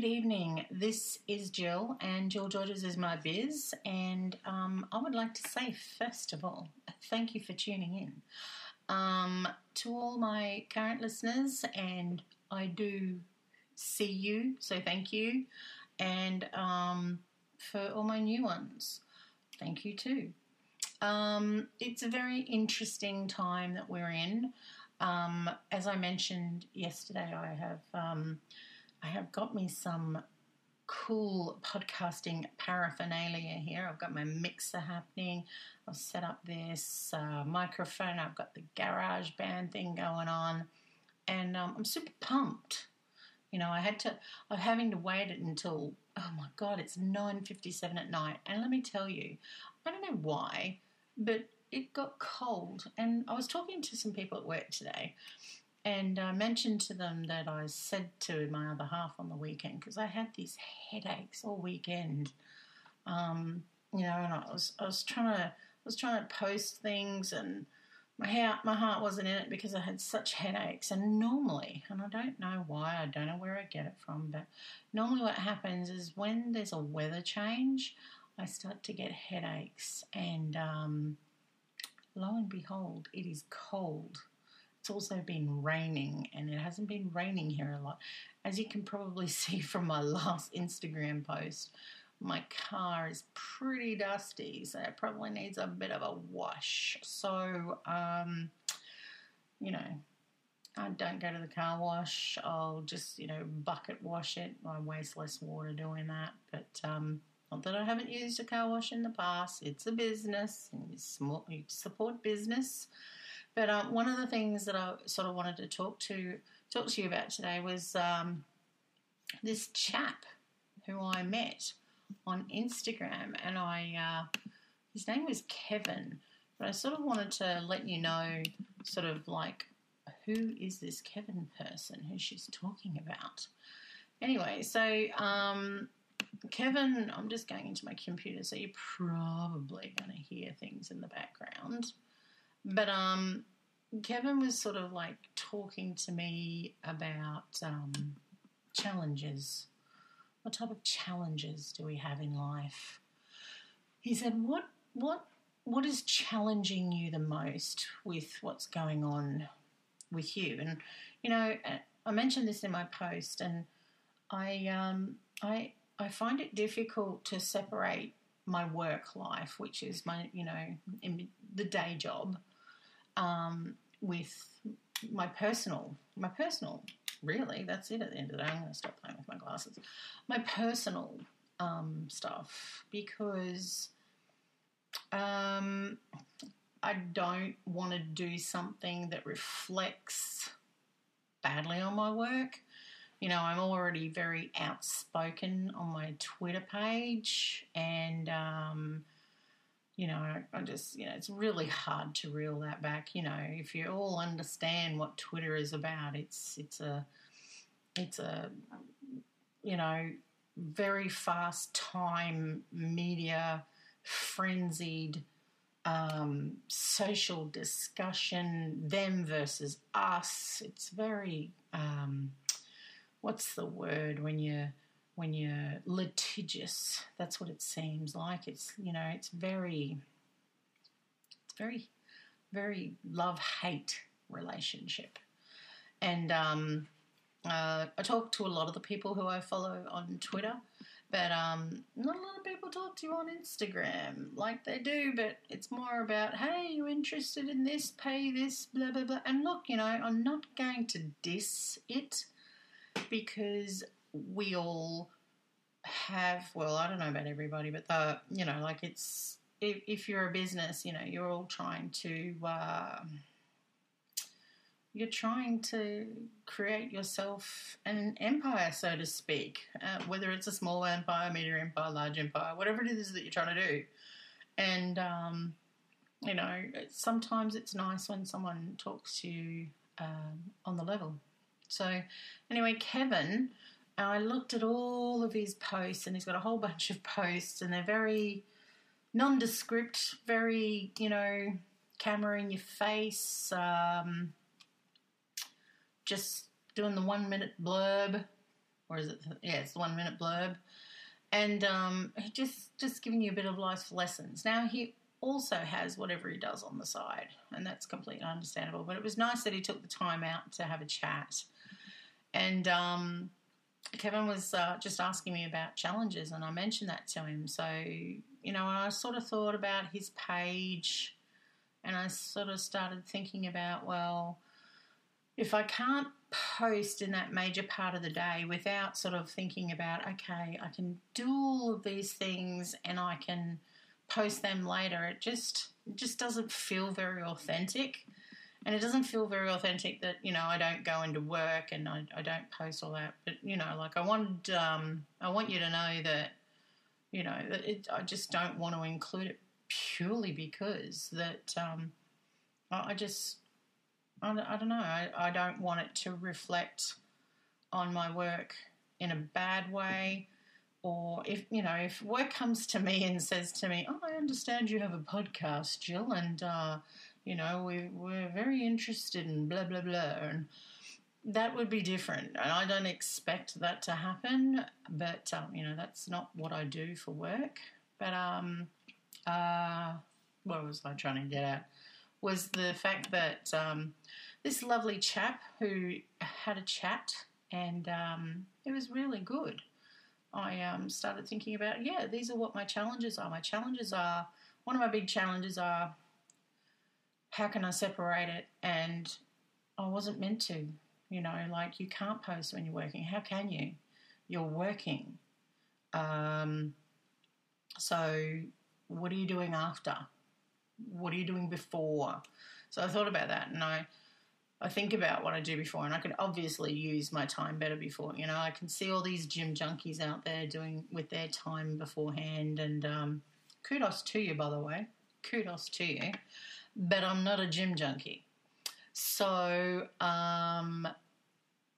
Good evening. This is Jill, and Jill Georges is my biz. And um, I would like to say, first of all, thank you for tuning in. Um, to all my current listeners, and I do see you, so thank you. And um, for all my new ones, thank you too. Um, it's a very interesting time that we're in. Um, as I mentioned yesterday, I have um, I have got me some cool podcasting paraphernalia here. I've got my mixer happening. I've set up this uh, microphone. I've got the garage band thing going on, and um, I'm super pumped. You know, I had to. I'm having to wait it until. Oh my god, it's 9:57 at night, and let me tell you, I don't know why, but it got cold, and I was talking to some people at work today, and I mentioned to them that I said to my other half on the weekend because I had these headaches all weekend. Um, you know, and I was I was trying to I was trying to post things and my heart my heart wasn't in it because I had such headaches. And normally, and I don't know why, I don't know where I get it from, but normally what happens is when there's a weather change, I start to get headaches and um, lo and behold, it is cold it's also been raining, and it hasn't been raining here a lot. As you can probably see from my last Instagram post, my car is pretty dusty, so it probably needs a bit of a wash. So, um, you know, I don't go to the car wash. I'll just, you know, bucket wash it. I waste less water doing that. But um, not that I haven't used a car wash in the past. It's a business, and you support business. But um, one of the things that I sort of wanted to talk to talk to you about today was um, this chap who I met on Instagram, and I uh, his name was Kevin. But I sort of wanted to let you know, sort of like, who is this Kevin person who she's talking about? Anyway, so um, Kevin, I'm just going into my computer, so you're probably going to hear things in the background. But um, Kevin was sort of like talking to me about um, challenges. What type of challenges do we have in life? He said, "What what what is challenging you the most with what's going on with you?" And you know, uh, I mentioned this in my post, and I um, I I find it difficult to separate my work life, which is my you know the day job, um, with my personal, my personal, really, that's it at the end of the day. I'm going to stop playing with my glasses. My personal um, stuff because um, I don't want to do something that reflects badly on my work. You know, I'm already very outspoken on my Twitter page, and um, you know, I just, you know, it's really hard to reel that back. You know, if you all understand what Twitter is about, it's it's a it's a you know very fast time media frenzied um, social discussion them versus us it's very um, what's the word when you when you're litigious. That's what it seems like. It's you know, it's very, it's very, very love hate relationship. And um, uh, I talk to a lot of the people who I follow on Twitter, but um, not a lot of people talk to you on Instagram like they do. But it's more about, hey, you interested in this? Pay this, blah blah blah. And look, you know, I'm not going to diss it because we all have well i don't know about everybody but the you know like it's if, if you're a business you know you're all trying to uh, you're trying to create yourself an empire so to speak uh, whether it's a small empire medium empire large empire whatever it is that you're trying to do. And um, you know sometimes it's nice when someone talks to you um, on the level. So anyway kevin and I looked at all of his posts, and he's got a whole bunch of posts, and they're very nondescript, very, you know, camera in your face, um, just doing the one minute blurb. or is it? Yeah, it's the one minute blurb, and um, just just giving you a bit of life lessons. Now he also has whatever he does on the side, and that's completely understandable. But it was nice that he took the time out to have a chat, and um, Kevin was uh, just asking me about challenges, and I mentioned that to him. So you know, I sort of thought about his page, and I sort of started thinking about well if I can't post in that major part of the day without sort of thinking about, okay, I can do all of these things and I can post them later, it just it just doesn't feel very authentic. And it doesn't feel very authentic that, you know, I don't go into work and I, I don't post all that. But, you know, like I want um, I want you to know that, you know, that it, I just don't want to include it purely because that um, I, I just I, I don't know. I, I don't want it to reflect on my work in a bad way. Or if you know, if work comes to me and says to me, "Oh, I understand you have a podcast, Jill, and uh, you know we we're very interested in blah blah blah," and that would be different. And I don't expect that to happen, but um, you know that's not what I do for work. But um, uh, what was I trying to get at? Was the fact that um, this lovely chap who had a chat and um, it was really good. I um, started thinking about, yeah, these are what my challenges are. My challenges are, one of my big challenges are, how can I separate it? And I wasn't meant to, you know, like you can't post when you're working. How can you? You're working. Um, so, what are you doing after? What are you doing before? So I thought about that and I I think about what I do before, and I could obviously use my time better before. You know, I can see all these gym junkies out there doing with their time beforehand, and um, kudos to you, by the way. Kudos to you. But I'm not a gym junkie. So um,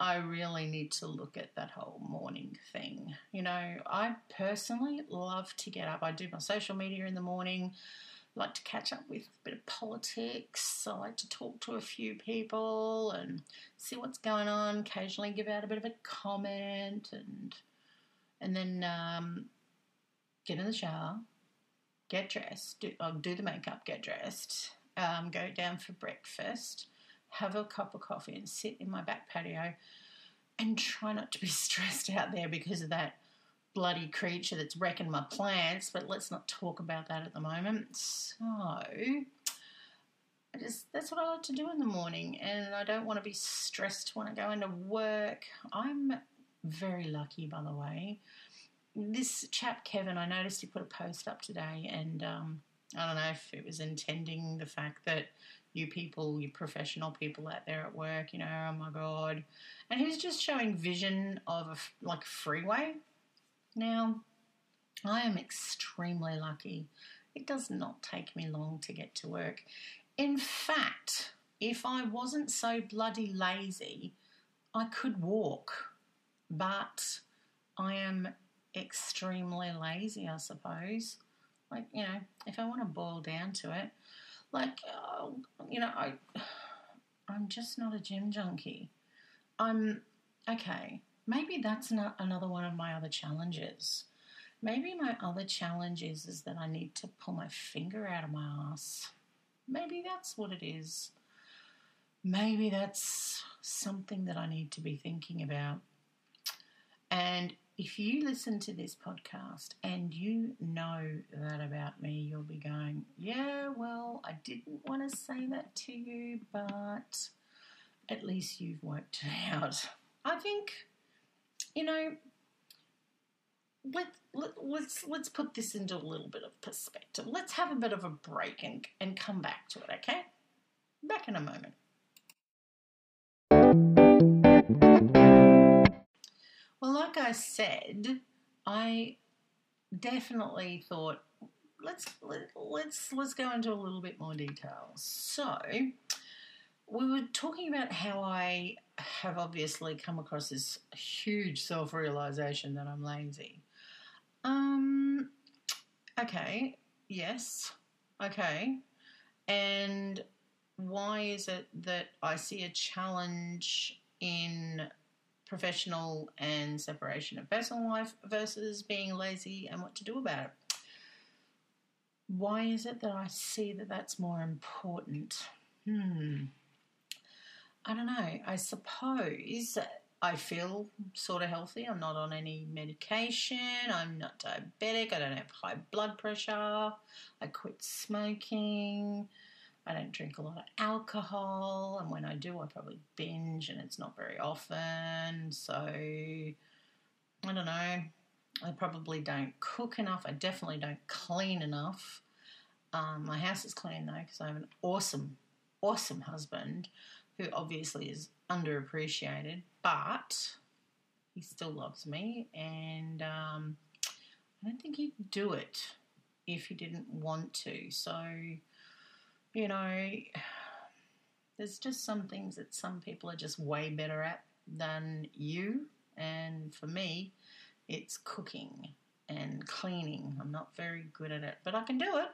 I really need to look at that whole morning thing. You know, I personally love to get up. I do my social media in the morning like to catch up with a bit of politics. I like to talk to a few people and see what's going on. Occasionally, give out a bit of a comment and and then um, get in the shower, get dressed, do, uh, do the makeup, get dressed, um, go down for breakfast, have a cup of coffee, and sit in my back patio and try not to be stressed out there because of that bloody creature that's wrecking my plants, but let's not talk about that at the moment. So, I just that's what I like to do in the morning, and I don't want to be stressed when I go into work. I'm very lucky, by the way. This chap Kevin, I noticed he put a post up today, and um, I don't know if it was intending the fact that you people, you professional people out there at work, you know, oh my god, and he was just showing vision of a, like a freeway now, I am extremely lucky. It does not take me long to get to work. In fact, if I wasn't so bloody lazy, I could walk. But I am extremely lazy, I suppose. Like, you know, if I want to boil down to it, like, uh, you know, I, I'm just not a gym junkie. I'm, okay, maybe that's not another one of my other challenges. Maybe my other challenge is, is that I need to pull my finger out of my ass. Maybe that's what it is. Maybe that's something that I need to be thinking about. And if you listen to this podcast and you know that about me, you'll be going, Yeah, well, I didn't want to say that to you, but at least you've worked it out. I think you know, let, let, let's let's put this into a little bit of perspective. Let's have a bit of a break and, and come back to it, okay? Back in a moment. Like I said, I definitely thought let's let, let's let's go into a little bit more detail. So, we were talking about how I have obviously come across this huge self realization that I'm lazy. Um, okay, yes, okay. And why is it that I see a challenge in professional and separation of personal life versus being lazy and what to do about it. Why is it that I see that that's more important? Hmm. I don't know. I suppose I feel sort of healthy. I'm not on any medication. I'm not diabetic. I don't have high blood pressure. I quit smoking. I don't drink a lot of alcohol. And when I do, I probably binge, and it's not very often. So I don't know. I probably don't cook enough. I definitely don't clean enough. Um, my house is clean though because I have an awesome, awesome husband who obviously is underappreciated, but he still loves me, and um, I don't think he'd do it if he didn't want to. So, you know, there's just some things that some people are just way better at than you, and for me, it's cooking and cleaning. I'm not very good at it, but I can do it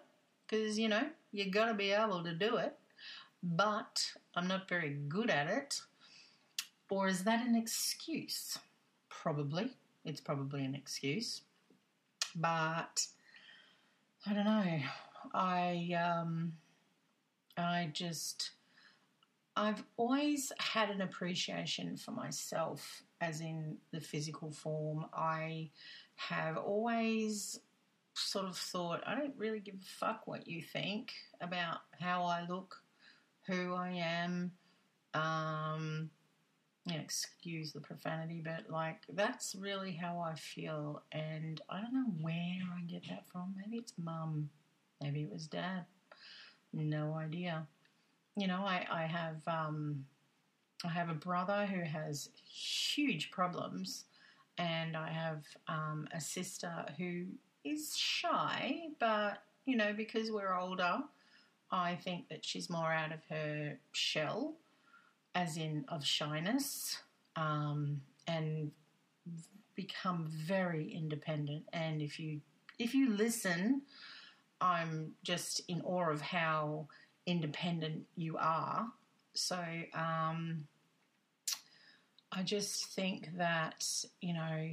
because you know you got to be able to do it but I'm not very good at it? Or is that an excuse? Probably. It's probably an excuse. But I don't know. I um I just I've always had an appreciation for myself as in the physical form. I have always sort of thought I don't really give a fuck what you think about how I look who I am. Um, excuse the profanity, but like that's really how I feel, and I don't know where I get that from. Maybe it's mum, maybe it was dad. No idea. You know, I I have um, I have a brother who has huge problems, and I have um, a sister who is shy, but you know, because we're older, I think that she's more out of her shell, as in of shyness, um, and become very independent. And if you if you listen, I'm just in awe of how independent you are. So um, I just think that you know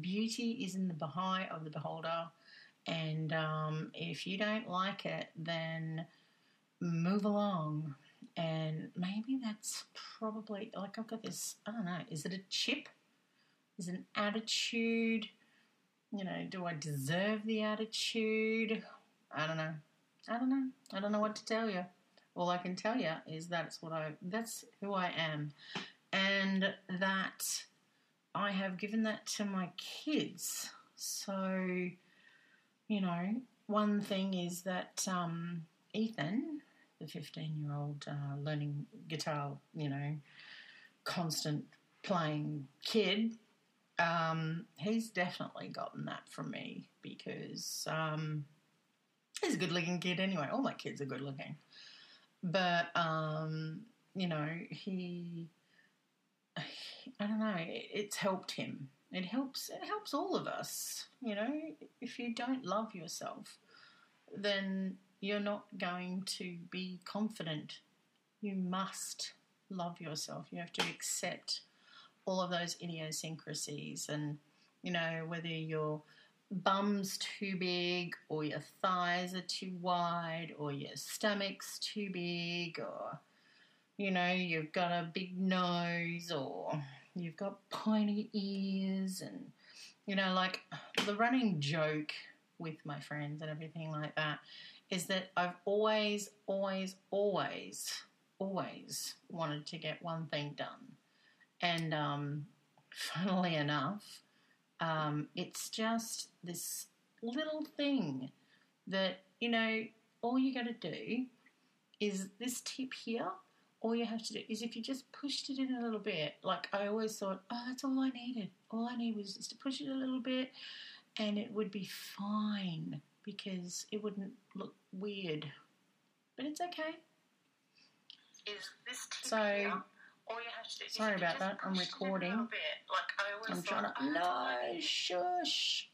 beauty is in the eye of the beholder, and um, if you don't like it, then move along. And maybe that's probably like I've got this, I don't know, is it a chip? Is it an attitude? You know, do I deserve the attitude? I don't know. I don't know. I don't know what to tell you. All I can tell you is that's what I that's who I am. And that I have given that to my kids. So, you know, one thing is that um, Ethan the 15 year old uh, learning guitar, you know, constant playing kid, um, he's definitely gotten that from me because um, he's a good looking kid anyway. All my kids are good looking. But, um, you know, he, I don't know, it's helped him. It helps, it helps all of us. You know, if you don't love yourself, then you're not going to be confident. You must love yourself. You have to accept all of those idiosyncrasies and, you know, whether your bum's too big or your thighs are too wide or your stomach's too big or, you know, you've got a big nose or you've got pointy ears and, you know, like the running joke with my friends and everything like that is that I've always, always, always, always wanted to get one thing done. And um, funnily enough, um, it's just this little thing that, you know, all you got to do is this tip here. All you have to do is if you just pushed it in a little bit, like I always thought, oh, that's all I needed. All I need was just to push it a little bit and it would be fine because it wouldn't look weird. But it's okay. Is this so, here, sorry about that. I'm recording. Like I'm trying to. Oh, no, shush.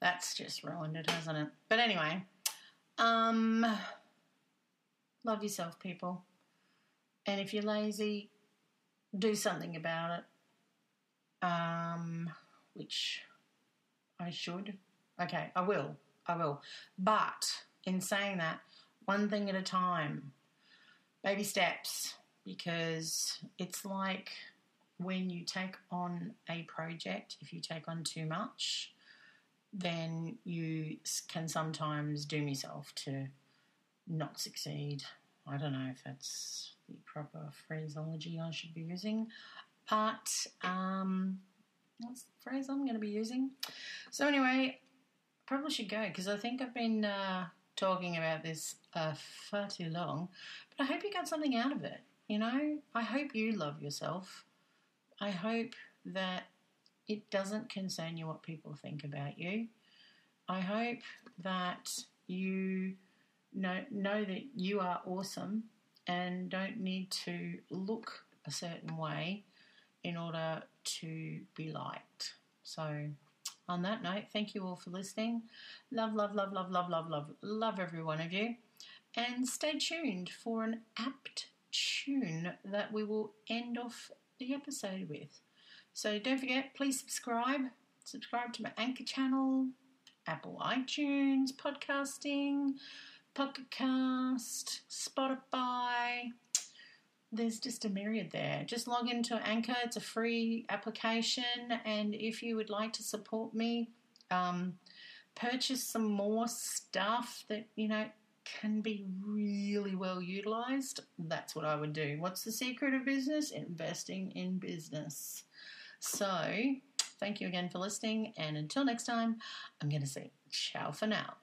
That's just ruined it, hasn't it? But anyway, um, love yourself, people. And if you're lazy, do something about it. um, which I should. Okay, I will. I will. But in saying that, one thing at a time, baby steps, because it's like when you take on a project, if you take on too much, then you can sometimes doom yourself to not succeed. I don't know if that's the proper phraseology I should be using, but um, that's the phrase I'm going to be using. So, anyway, probably should go because I think I've been uh, talking about this uh, far too long, but I hope you got something out of it. You know, I hope you love yourself. I hope that it doesn't concern you what people think about you. I hope that you know know that you are awesome and don't need to look a certain way in order to be liked. So on that note, thank you all for listening. Love, love, love, love, love, love, love, love every one of you. And stay tuned for an apt tune that we will end off the episode with. So don't forget, please subscribe. Subscribe to my Anchor channel, Apple iTunes, podcasting, Pocket Cast, Spotify. There's just a myriad there. Just log into Anchor. It's a free application, and if you would like to support me, um, purchase some more stuff that you know can be really well utilized, that's what I would do. What's the secret of business? Investing in business. So, thank you again for listening, and until next time, I'm going to say ciao for now.